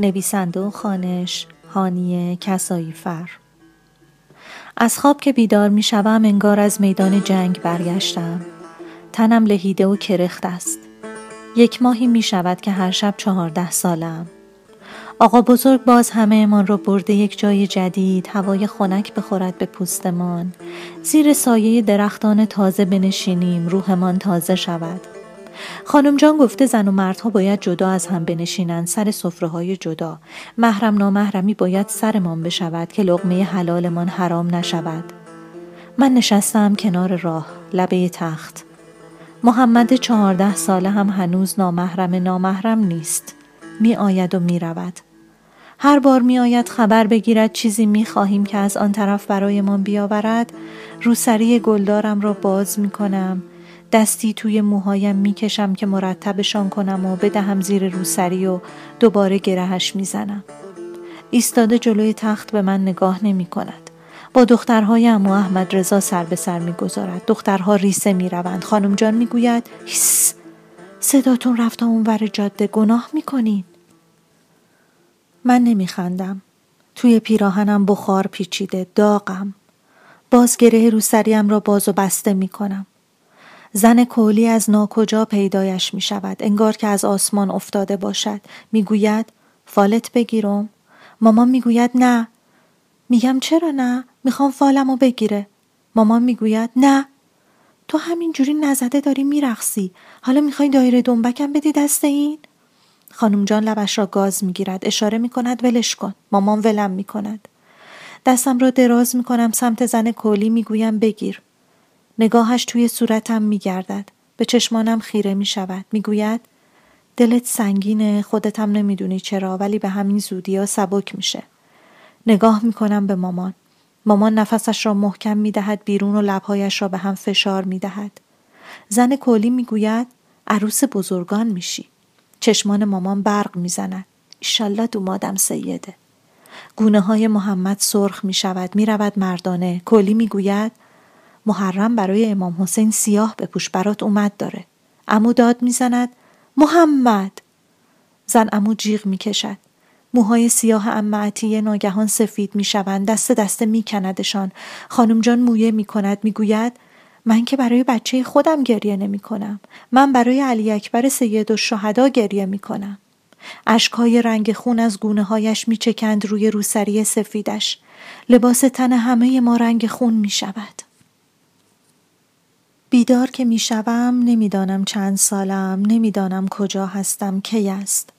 نویسنده و خانش هانیه کسایی فر. از خواب که بیدار می شوم انگار از میدان جنگ برگشتم. تنم لهیده و کرخت است. یک ماهی می شود که هر شب چهارده سالم. آقا بزرگ باز همه امان را برده یک جای جدید هوای خنک بخورد به پوستمان. زیر سایه درختان تازه بنشینیم روحمان تازه شود. خانم جان گفته زن و مردها باید جدا از هم بنشینند سر سفره های جدا. محرم نامحرمی باید سرمان بشود که لغمه حلالمان حرام نشود. من نشستم کنار راه لبه تخت. محمد چهارده ساله هم هنوز نامحرم نامحرم نیست. می آید و می رود. هر بار می آید خبر بگیرد چیزی می خواهیم که از آن طرف برایمان بیاورد روسری گلدارم را باز می کنم دستی توی موهایم می‌کشم که مرتبشان کنم و بدهم زیر روسری و دوباره گرهش می‌زنم. ایستاده جلوی تخت به من نگاه نمی کند. با دخترهای امو احمد رضا سر به سر می‌گذارد. دخترها ریسه می‌روند. خانم جان می‌گوید هیس صداتون رفت اونور جاده گناه می‌کنین. من نمیخندم. توی پیراهنم بخار پیچیده داغم. باز گره روسریم را باز و بسته می‌کنم. زن کولی از ناکجا پیدایش می شود انگار که از آسمان افتاده باشد. می‌گوید فالت بگیرم. مامان می‌گوید نه. میگم چرا نه؟ می‌خوام فالمو بگیره. مامان می‌گوید نه. تو همینجوری نزده داری میرخسی حالا می‌خوای دایره دنبکم بدی دست این؟ خانم جان لبش را گاز می‌گیرد اشاره می‌کند ولش کن. مامان ولم می‌کند. دستم را دراز می‌کنم سمت زن کولی می‌گویم بگیر. نگاهش توی صورتم میگردد به چشمانم خیره می شود می گوید دلت سنگینه خودتم نمی‌دونی چرا ولی به همین زودی ها سبک میشه نگاه می‌کنم به مامان مامان نفسش را محکم می دهد بیرون و لبهایش را به هم فشار می دهد. زن کولی می گوید عروس بزرگان میشی. چشمان مامان برق می‌زند. ایشالله دومادم سیده. گونه های محمد سرخ می شود می رود مردانه. کولی می گوید محرم برای امام حسین سیاه بپوش برات اومد داره امو داد می‌زند محمد زن امو جیغ می‌کشد موهای سیاه امعتی ناگهان سفید می‌شوند دست دسته میکندشان خانم جان مویه می‌کند می‌گوید من که برای بچه خودم گریه نمی کنم. من برای علی اکبر سید و شهدا گریه می کنم. اشکهای رنگ خون از گونه هایش می چکند روی روسری سفیدش. لباس تن همه ما رنگ خون می شود. بیدار که می‌شوم نمی‌دانم چند سالم نمی‌دانم کجا هستم کی است.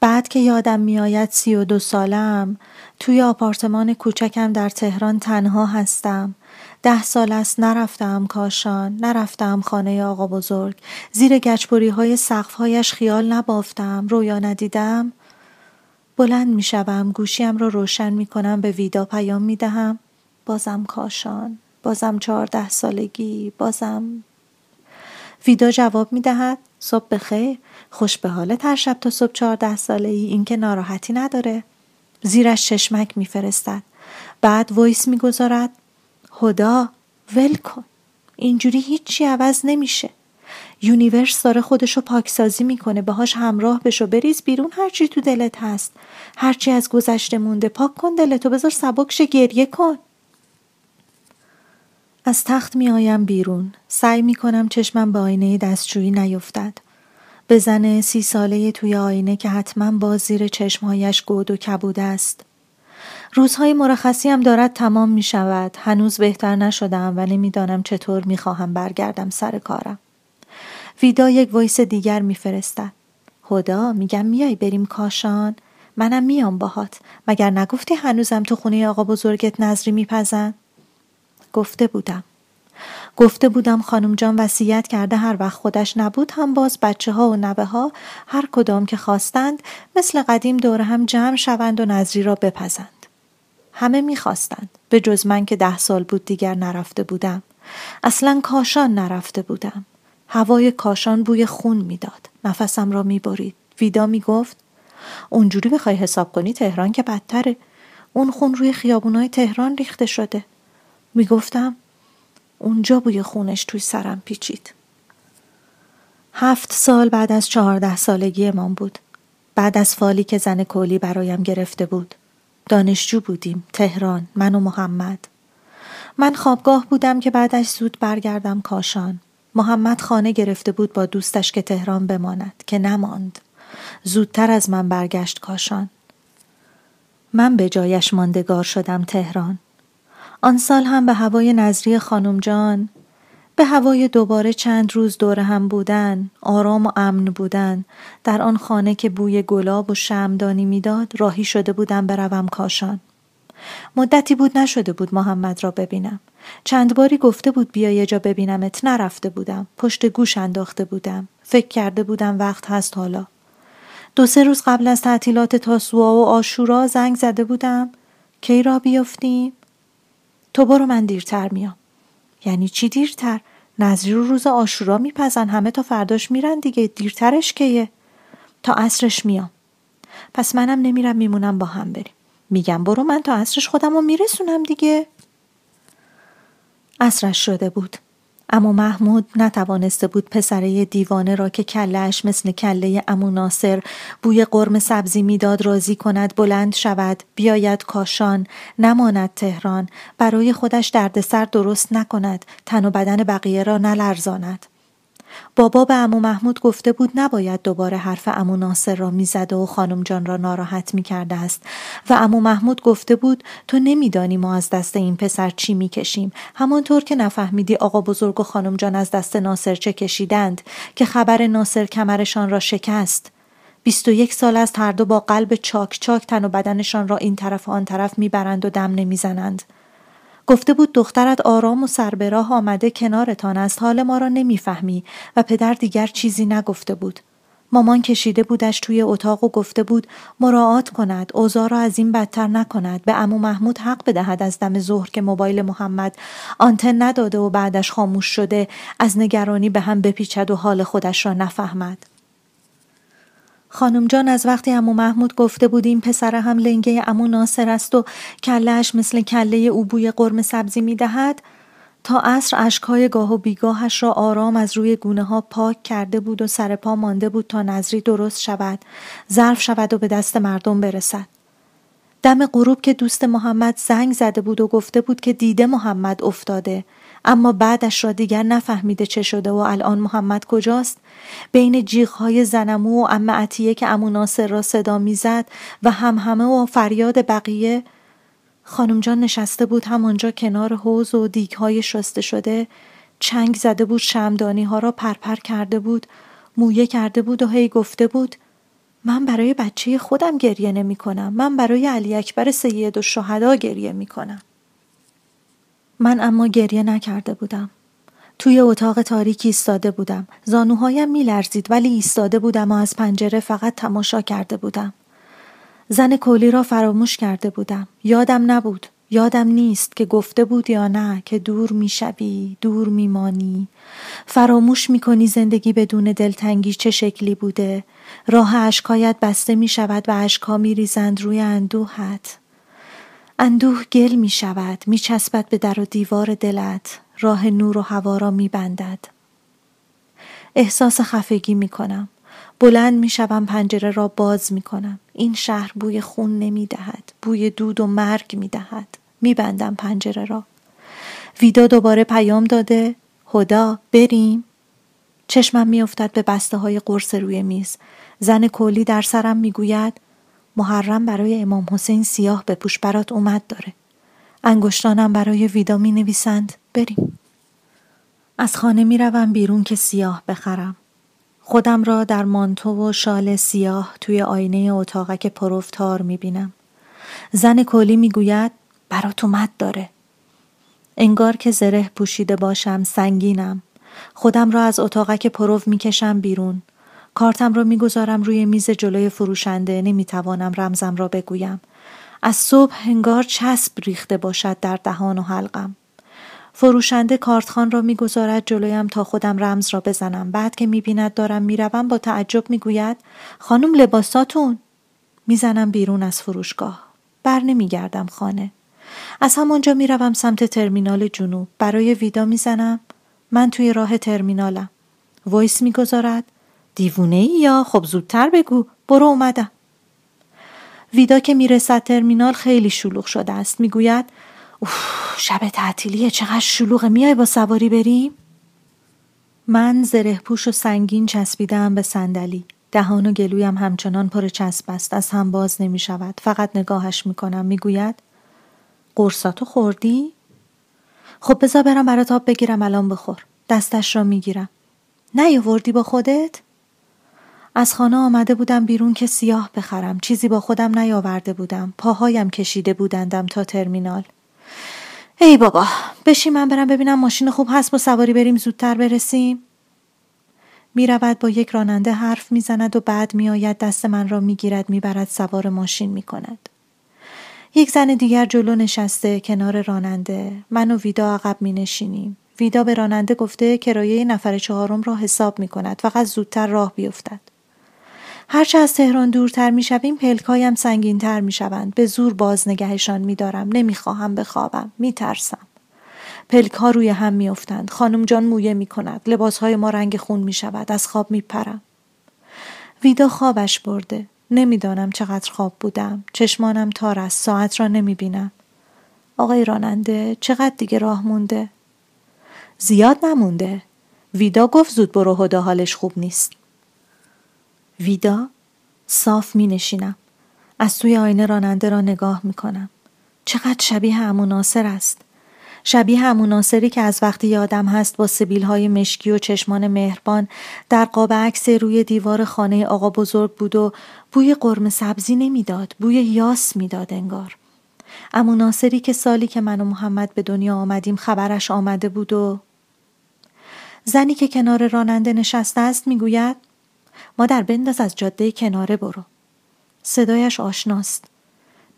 بعد که یادم میآید سی و دو سالم توی آپارتمان کوچکم در تهران تنها هستم. ده سال است نرفتم کاشان نرفتم خانه آقا بزرگ. زیر گچبری های سقفهایش خیال نبافتم رویا ندیدم. بلند می شوم گوشیم را روشن می کنم به ویدا پیام می دهم بازم کاشان. بازم چهارده سالگی بازم. ویدا جواب می دهد صبح بخیر. خوش به حالت هر شب تا صبح چهارده ساله ای این که ناراحتی نداره. زیرش چشمک میفرستد. بعد voice می‌گذارد خدا ول کن. اینجوری هیچی عوض نمیشه. universe داره خودشو پاکسازی می‌کنه باهاش همراه بشو بریز بیرون هرچی تو دلت هست. هرچی از گذشته مونده پاک کن دلتو بذار سبک شه گریه کن. از تخت میآیم بیرون سعی می‌کنم چشمم به آینه دستشویی نیفتد به زن سی ساله توی آینه که حتما با زیر چشمهایش گود و کبود است روزهای مرخصی هم دارد تمام می شود. هنوز بهتر نشدم و نمی‌دانم چطور می خواهم برگردم سر کارم. ویدا یک ویس دیگر میفرستد. خدا میگم میای بریم کاشان؟ منم میام باهات. مگر نگفتی هنوزم تو خونه آقا بزرگت نظری میپزن؟ گفته بودم. گفته بودم خانم جان وصیت کرده هر وقت خودش نبود هم باز بچه ها و نوه ها هر کدام که خواستند مثل قدیم دور هم جمع شوند و نظری را بپزند. همه می‌خواستند. به جز من که ده سال بود دیگر نرفته بودم. اصلا کاشان نرفته بودم. هوای کاشان بوی خون می‌داد. نفسم را می‌برید. ویدا می‌گفت اونجوری بخوای حساب کنی تهران که بدتره. اون خون روی خیابونای تهران ریخته شده. می‌گفتم اونجا بوی خونش توی سرم پیچید. هفت سال بعد از چهارده سالگی من بود. بعد از فالی که زن کولی برایم گرفته بود. دانشجو بودیم تهران من و محمد. من خوابگاه بودم که بعدش زود برگردم کاشان. محمد خانه گرفته بود با دوستش که تهران بماند که نماند. زودتر از من برگشت کاشان. من به جایش ماندگار شدم تهران. آن سال هم به هوای نظری خانم جان به هوای دوباره چند روز دور هم بودن آرام و امن بودن. در آن خانه که بوی گلاب و شمدانی می‌داد راهی شده بودم بروم کاشان. مدتی بود نشده بود محمد را ببینم. چند باری گفته بود بیا یه جا ببینمت. نرفته بودم. پشت گوش انداخته بودم. فکر کرده بودم وقت هست حالا. دو سه روز قبل از تعطیلات تاسوعا و آشورا زنگ زده بودم. کی را بیفتیم تو برو من دیرتر میام. یعنی چی دیرتر؟ نظری رو روز آشورا میپزن همه تا فرداش میرن دیگه دیرترش کیه؟ تا عصرش میام. پس منم نمیرم میمونم با هم بریم. میگم برو من تا عصرش خودم رو میرسونم دیگه. عصرش شده بود. اما محمود نتوانسته بود پسره دیوانه را که کلش مثل کله امو ناصر بوی قرم سبزی می‌داد راضی کند بلند شود بیاید کاشان نماند تهران. برای خودش دردسر درست نکند تن و بدن بقیه را نلرزاند. بابا به امو محمود گفته بود نباید دوباره حرف امو ناصر را می‌زده و خانم جان را ناراحت می‌کرده است. و امو محمود گفته بود تو نمیدانی ما از دست این پسر چی می‌کشیم. همانطور که نفهمیدی آقا بزرگ و خانم جان از دست ناصر چه کشیدند که خبر ناصر کمرشان را شکست. بیست و یک سال است هر دو با قلب چاک چاک تن و بدنشان را این طرف و آن طرف می‌برند و دم نمی‌زنند. گفته بود دخترت آرام و سربراه آمده کنارتان است حال ما را نمی‌فهمی و پدر دیگر چیزی نگفته بود. مامان کشیده بودش توی اتاق و گفته بود مراعات کند اوضاع را از این بدتر نکند. به امو محمود حق بدهد از دم ظهر که موبایل محمد آنتن نداده و بعدش خاموش شده از نگرانی به هم بپیچد و حال خودش را نفهمد. خانم جان از وقتی امو محمود گفته بود این پسر هم لنگه امو ناصر است و کلهش مثل کله او بوی قرم سبزی می دهد تا عصر اشکهای گاه و بیگاهش را آرام از روی گونه ها پاک کرده بود و سر پا مانده بود تا نظری درست شود ظرف شود و به دست مردم برسد. دم غروب که دوست محمد زنگ زده بود و گفته بود که دیده محمد افتاده. اما بعدش را دیگر نفهمیده چه شده و الان محمد کجاست بین جیغهای زنمو و ام عطیه که امو ناصر را صدا می‌زد و هم همه و فریاد بقیه خانم جان نشسته بود همانجا کنار حوز و دیگهای شسته شده چنگ زده بود شمدانی ها را پرپر کرده بود مویه کرده بود و هی گفته بود من برای بچه خودم گریه نمی کنم. من برای علی اکبر سید و شهدا گریه می کنم. من اما گریه نکرده بودم. توی اتاق تاریکی ایستاده بودم. زانوهایم می لرزید ولی ایستاده بودم و از پنجره فقط تماشا کرده بودم. زن کولی را فراموش کرده بودم. یادم نبود. یادم نیست که گفته بود یا نه که دور می‌شوی دور میمانی فراموش می‌کنی زندگی بدون دلتنگی چه شکلی بوده راه اشکایت بسته می شود و اشکا می ریزند روی اندوهت اندوه گل می شود می چسبد به در و دیوار دلت راه نور و هوا را می بندد. احساس خفگی می کنم. بلند می شوم پنجره را باز می کنم. این شهر بوی خون نمی دهد بوی دود و مرگ می دهد. می بندم پنجره را. ویدا دوباره پیام داده. هدا بریم. چشمم میافتد به بسته های قرص روی میز. زن کولی در سرم می‌گوید محرم برای امام حسین سیاه بپوش برات اومد داره. انگشتانم برای ویدا می نویسند بریم. از خانه می روم بیرون که سیاه بخرم. خودم را در مانتو و شال سیاه توی آینه اتاقک پروفتار می بینم زن کولی می گوید برات اومد داره. انگار که زره پوشیده باشم سنگینم. خودم را از اتاقک پرو می‌کشم بیرون. کارتم را می‌گذارم روی میز جلوی فروشنده نمی‌توانم رمزم را بگویم. از صبح هنگار چسب ریخته باشد در دهان و حلقم. فروشنده کارتخان را می‌گذارد جلویم تا خودم رمز را بزنم. بعد که می‌بیند دارم می‌روم با تعجب می‌گوید خانم لباساتون؟ می‌زنم بیرون از فروشگاه. بر نمیگردم خانه. از همانجا می‌روم سمت ترمینال جنوب. برای ویدا می‌زنم. من توی راه ترمینالم. وایس می‌گذارد دیوونه ای یا خب زودتر بگو. برو اومدم. ویدا که می‌رسد ترمینال خیلی شلوغ شده است. می‌گوید اوه شب تعطیلیه چقدر شلوغه میای با سواری بریم؟ من زره پوش و سنگین چسبیدم به صندلی. دهان و گلویم همچنان پر چسب است. از هم باز نمی شود فقط نگاهش می کنم می گوید قرصاتو خوردی؟ خب بذار برم برات آب بگیرم الان بخور. دستش را می‌گیرم. نیاوردی با خودت؟ از خانه آمده بودم بیرون که سیاه بخرم چیزی با خودم نیاورده بودم پاهایم کشیده بودندم تا ترمینال ای بابا بشی من برم ببینم ماشین خوب هست با سواری بریم زودتر برسیم می رود با یک راننده حرف می‌زند و بعد میآید دست من را می‌گیرد می‌برد سوار ماشین می کند. یک زن دیگر جلو نشسته کنار راننده من و ویدا عقب می نشینیم. ویدا به راننده گفته کرایه نفر چهارم را حساب می کند فقط زودتر راه بیفتد. هرچه از تهران دورتر می شویم پلکایم سنگین تر می شوند. به زور باز نگهشان می دارم. نمی خواهم بخوابم. می ترسم. پلک ها روی هم می افتند. خانم جان مویه می کند. لباس های ما رنگ خون می شود. از خواب می پرم. ویدا خوابش برده. نمی‌دانم چقدر خواب بودم. چشمانم تار است. ساعت را نمی بینم. آقای راننده چقدر دیگه راه مونده؟ زیاد نمونده. ویدا گفت زود برو هدا حالش خوب نیست. ویدا صاف می نشینم. از توی آینه راننده را نگاه می کنم. چقدر شبیه امو ناصر است. شبیه همون ناصری که از وقتی یادم هست با سبیل های مشکی و چشمان مهربان در قاب عکس روی دیوار خانه آقا بزرگ بود و بوی قرم سبزی نمی‌داد بوی یاس می‌داد انگار امو ناصری که سالی که من و محمد به دنیا آمدیم خبرش آمده بود و زنی که کنار راننده نشسته است می‌گوید مادر بنداز از جاده کناره برو. صدایش آشناست.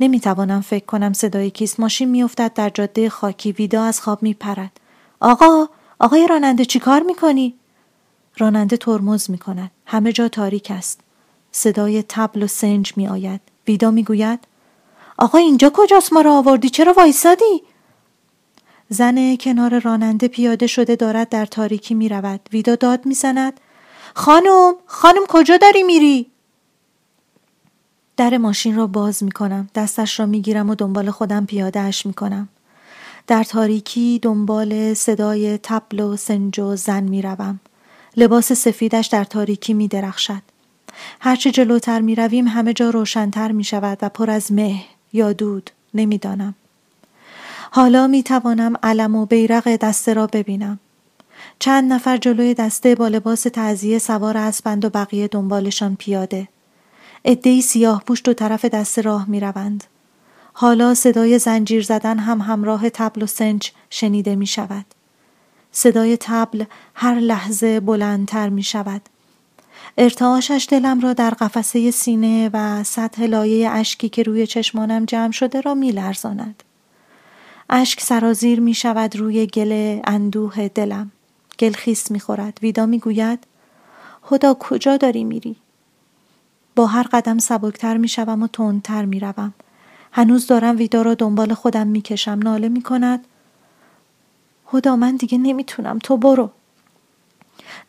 نمی‌توانم فکر کنم صدای کیست. ماشین میافتد در جاده خاکی. ویدا از خواب میپرد. آقا آقای راننده چیکار می‌کنی؟ راننده ترمز می‌کند. همه جا تاریک است. صدای تبل و سنج میآید. ویدا می‌گوید آقا اینجا کجاست ما را آوردی؟ چرا وایسادی؟ زن کنار راننده پیاده شده دارد در تاریکی می رود. ویدا داد می‌زند خانم خانم کجا داری میری در ماشین را باز می کنم. دستش را می گیرم و دنبال خودم پیادهش می کنم. در تاریکی دنبال صدای تبل و سنج و زن می روم. لباس سفیدش در تاریکی می درخشد. هرچه جلوتر می رویم همه جا روشنتر می شود و پر از مه یا دود نمی‌دانم. حالا می توانم علم و بیرق دسته را ببینم. چند نفر جلوی دسته با لباس تعذیه سوار اسبند و بقیه دنبالشان پیاده. ادهی سیاه پوش دو طرف دست راه می روند. حالا صدای زنجیر زدن هم همراه تبل و سنج شنیده می شود. صدای تبل هر لحظه بلندتر می شود. ارتعاشش دلم را در قفسه سینه و سطح لایه اشکی که روی چشمانم جمع شده را می لرزاند. اشک سرازیر می شود روی گل اندوه دلم. گل خیس می خورد. ویدا می گوید خدا کجا داری میری؟ با هر قدم سبکتر می شوم و تندتر می روم. هنوز دارم ویدا را دنبال خودم می کشم. ناله می کند. خدا من دیگه نمی‌تونم تو برو.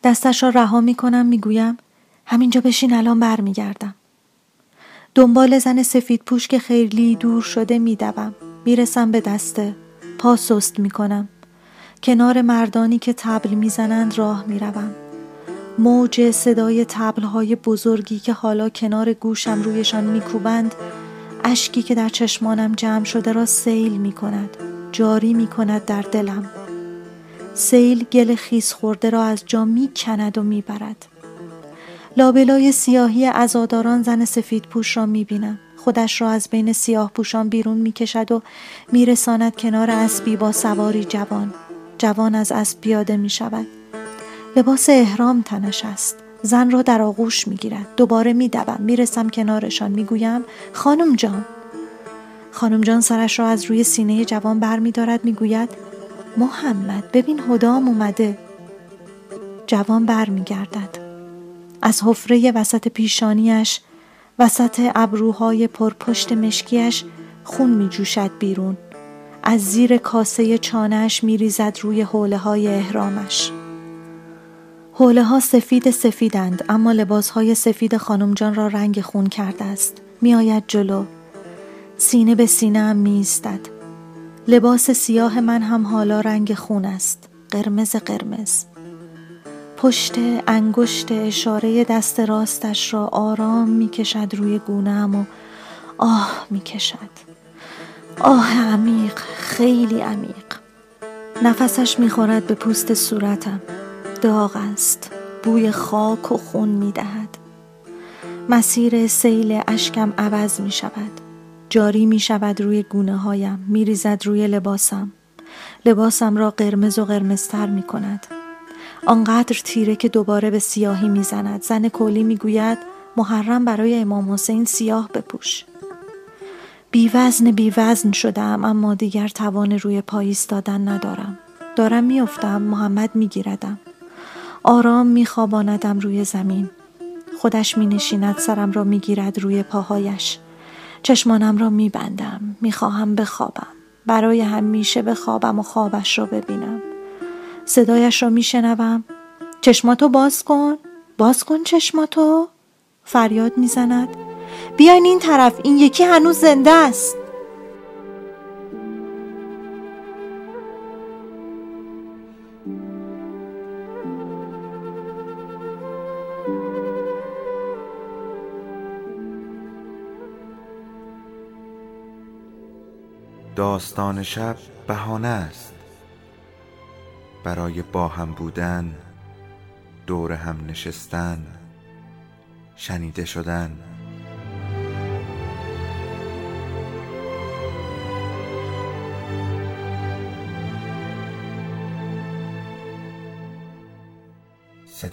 دستش را رها می کنم می گویم همینجا بشین الان برمیگردم. دنبال زن سفید پوش که خیلی دور شده میدوم. می‌رسم به دسته. پا سست می‌کنم. کنار مردانی که تبل می‌زنند راه می‌روم. موج صدای تبلهای بزرگی که حالا کنار گوشم رویشان میکوبند اشکی که در چشمانم جمع شده را سیل می کند جاری می کند در دلم. سیل گل خیس خورده را از جا می کند و می برد لابلای سیاهی ازاداران زن سفید پوش را می بینم خودش را از بین سیاه پوشان بیرون می کشد و می رساند کنار اسبی با سواری جوان. جوان از اسب پیاده می شود لباس احرام تنش است. زن را در آغوش می گیرد دوباره می دوم می رسم کنارشان. می گویم خانم جان. خانم جان سرش را از روی سینه جوان بر می دارد می گوید محمد ببین هدام اومده. جوان بر می گردد از حفره وسط پیشانیش وسط ابروهای پرپشت مشکیش خون می جوشد بیرون. از زیر کاسه چانهش می ریزد روی حوله های احرامش. حوله ها سفید سفیدند اما لباس های سفید خانم جان را رنگ خون کرده است. می آید جلو. سینه به سینه هم می استد. لباس سیاه من هم حالا رنگ خون است. قرمز قرمز. پشت انگشت اشاره دست راستش را آرام می کشد روی گونهام و آه می کشد آه عمیق خیلی عمیق. نفسش می خورد به پوست صورتم. داغ است بوی خاک و خون می دهد مسیر سیل اشکم عوض می شود جاری می شود روی گونه هایم می ریزد روی لباسم. لباسم را قرمز و قرمزتر می کند آنقدر تیره که دوباره به سیاهی می‌زند. زن کولی می‌گوید محرم برای امام حسین سیاه بپوش. بیوزن بیوزن شدم اما دیگر توان روی پای ایستادن ندارم. دارم میافتم محمد میگیردم. آرام میخواباندم روی زمین. خودش مینشیند سرم را می‌گیرد روی پاهایش. چشمانم را میبندم می‌خواهم بخوابم. برای همیشه بخوابم و خوابش را ببینم. صدایش را میشنوم. چشماتو باز کن. باز کن چشماتو. فریاد می‌زند. بیاین این طرف این یکی هنوز زنده است. داستان شب بهانه است. برای با هم بودن دور هم نشستن شنیده شدن.